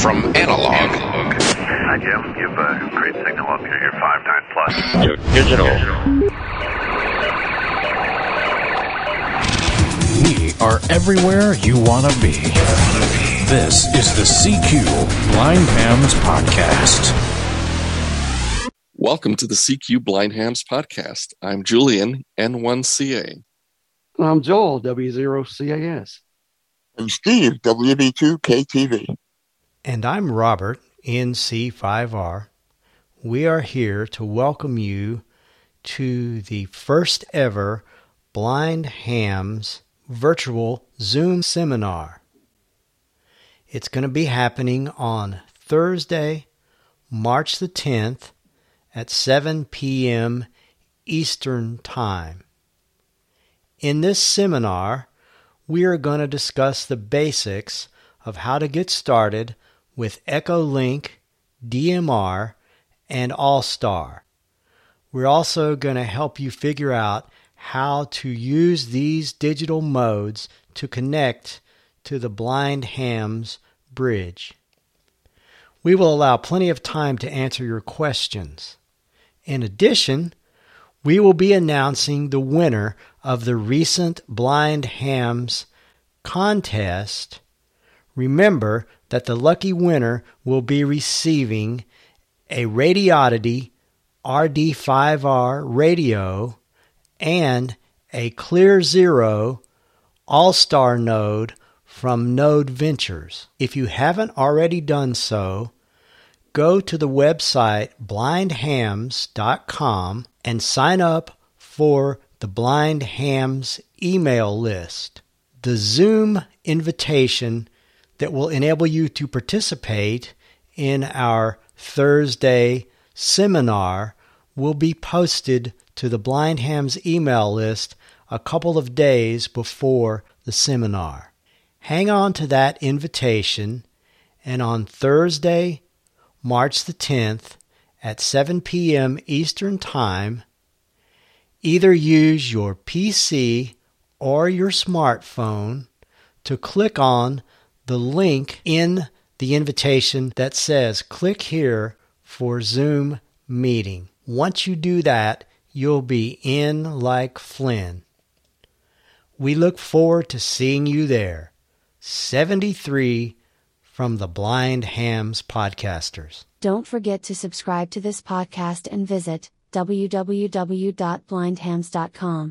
From analog Hi, Jim. You've uh, great signal up here. You're five nine plus. to digital. We are everywhere you want to be. This is the CQ Blind Hams Podcast. Welcome to the CQ Blind Hams podcast. I'm Julian, N1CA. I'm Joel, W0CAS. and Steve, WB2KTV. And I'm Robert, NC5R. We are here to welcome you to the first ever Blind Hams virtual Zoom seminar. It's going to be happening on Thursday, March the 10th at 7 p.m. Eastern Time. In this seminar, we are going to discuss the basics of how to get started with EchoLink, DMR, and All-Star. We're also going to help you figure out how to use these digital modes to connect to the Blind Hams bridge. We will allow plenty of time to answer your questions. In addition, we will be announcing the winner of the recent Blind Hams contest. Remember that the lucky winner will be receiving a Radioddity RD5R radio and a Clear Zero All Star node from Node Ventures. If you haven't already done so, go to the website blindhams.com and sign up for the Blind Hams email list. The Zoom invitation that will enable you to participate in our Thursday seminar will be posted to the Blind Hams email list a couple of days before the seminar. Hang on to that invitation, and on Thursday, March the 10th at 7 p.m. Eastern Time, either use your PC or your smartphone to click on the link in the invitation that says click here for Zoom meeting. Once you do that, you'll be in like Flynn. We look forward to seeing you there. 73 from the Blind Hams Podcasters. Don't forget to subscribe to this podcast and visit www.blindhams.com.